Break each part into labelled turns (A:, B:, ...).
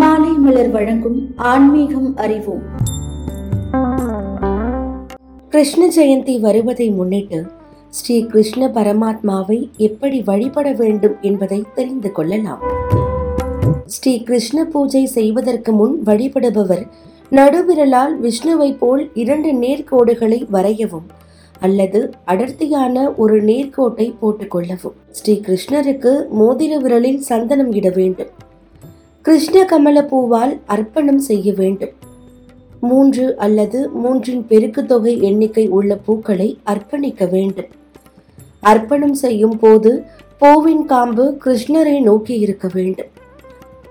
A: மாலை மலர் வழங்கும் ஆன்மீகம் அறிவோம்.
B: கிருஷ்ண ஜெயந்தி வருவதை முன்னிட்டு ஸ்ரீ கிருஷ்ண பரமாத்மாவை எப்படி வழிபட வேண்டும் என்பதை தெரிந்து கொள்ளலாம். ஸ்ரீ கிருஷ்ண பூஜை செய்வதற்கு முன் வழிபடுபவர் நடுவிரலால் விஷ்ணுவை போல் இரண்டு நேர்கோடுகளை வரையவும் அல்லது அடர்த்தியான ஒரு நேர்கோட்டை போட்டுக்கொள்ளவும் ஸ்ரீ கிருஷ்ணருக்கு மோதிர விரலில் சந்தனம் இட வேண்டும். கிருஷ்ண கமல பூவால் அர்ப்பணம் செய்ய வேண்டும். மூன்று அல்லது மூன்றின் பெருக்கு தொகை எண்ணிக்கை உள்ள பூக்களை அர்ப்பணிக்க வேண்டும். அர்ப்பணம் செய்யும் போது பூவின் காம்பு கிருஷ்ணரை நோக்கி இருக்க வேண்டும்.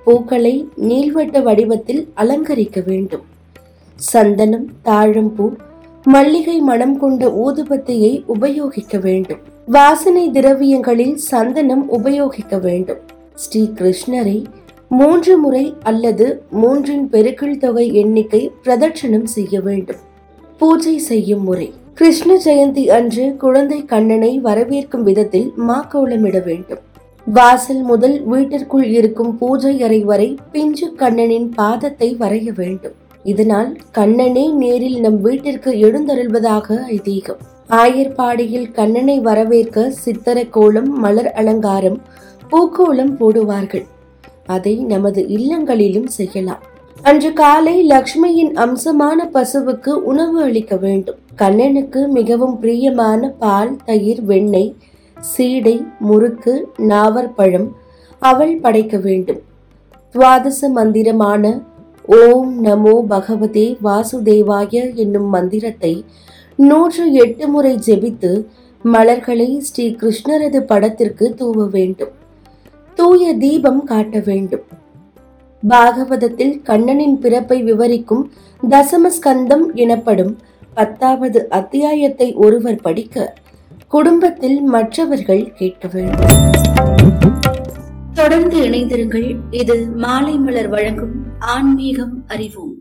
B: பூக்களை நீள்வட்ட வடிவத்தில் அலங்கரிக்க வேண்டும். சந்தனம் தாழம்பூ மல்லிகை மணம் கொண்ட ஊதுபத்தியை உபயோகிக்க வேண்டும். வாசனை திரவியங்களில் சந்தனம் உபயோகிக்க வேண்டும். ஸ்ரீ கிருஷ்ணரை மூன்று முறை அல்லது மூன்றின் பெருக்கள் தொகை எண்ணிக்கை பிரதட்சணம் செய்ய வேண்டும். பூஜை செய்யும் முறை. கிருஷ்ண ஜெயந்தி அன்று குழந்தை கண்ணனை வரவேற்கும் விதத்தில் மாக்கோலமிட வேண்டும். வாசல் முதல் வீட்டிற்குள் இருக்கும் பூஜை அறை வரை பிஞ்சு கண்ணனின் பாதத்தை வரைய வேண்டும். இதனால் கண்ணனே நேரில் நம் வீட்டிற்கு எழுந்தருள்வதாக ஐதீகம். ஆயர்பாடியில் கண்ணனை வரவேற்க சித்திர கோலம் மலர் அலங்காரம் பூக்கோலம் போடுவார்கள். அதை நமது இல்லங்களிலும் செய்யலாம். அன்று காலை லக்ஷ்மியின் அம்சமான பசுவுக்கு உணவு அளிக்க வேண்டும். கண்ணனுக்கு மிகவும் பிரியமான பால் தயிர் வெண்ணெய் சீடை முறுக்கு நாவற்பழம் அவள் படைக்க வேண்டும். துவாதச மந்திரமான ஓம் நமோ பகவதே வாசுதேவாய என்னும் மந்திரத்தை நூற்று எட்டு முறை ஜெபித்து மலர்களை ஸ்ரீ கிருஷ்ணரது படத்திற்கு தூவ வேண்டும். தூய தீபம் காட்ட வேண்டும். பாகவதத்தில் கண்ணனின் பிறப்பை விவரிக்கும் தசமஸ்கந்தம் எனப்படும் பத்தாவது அத்தியாயத்தை ஒருவர் படிக்க குடும்பத்தில் மற்றவர்கள் கேட்க வேண்டும்.
A: தொடர்ந்து இணைந்திருங்கள். இது மாலை மலர் வழங்கும் ஆன்மீகம் அறிவோம்.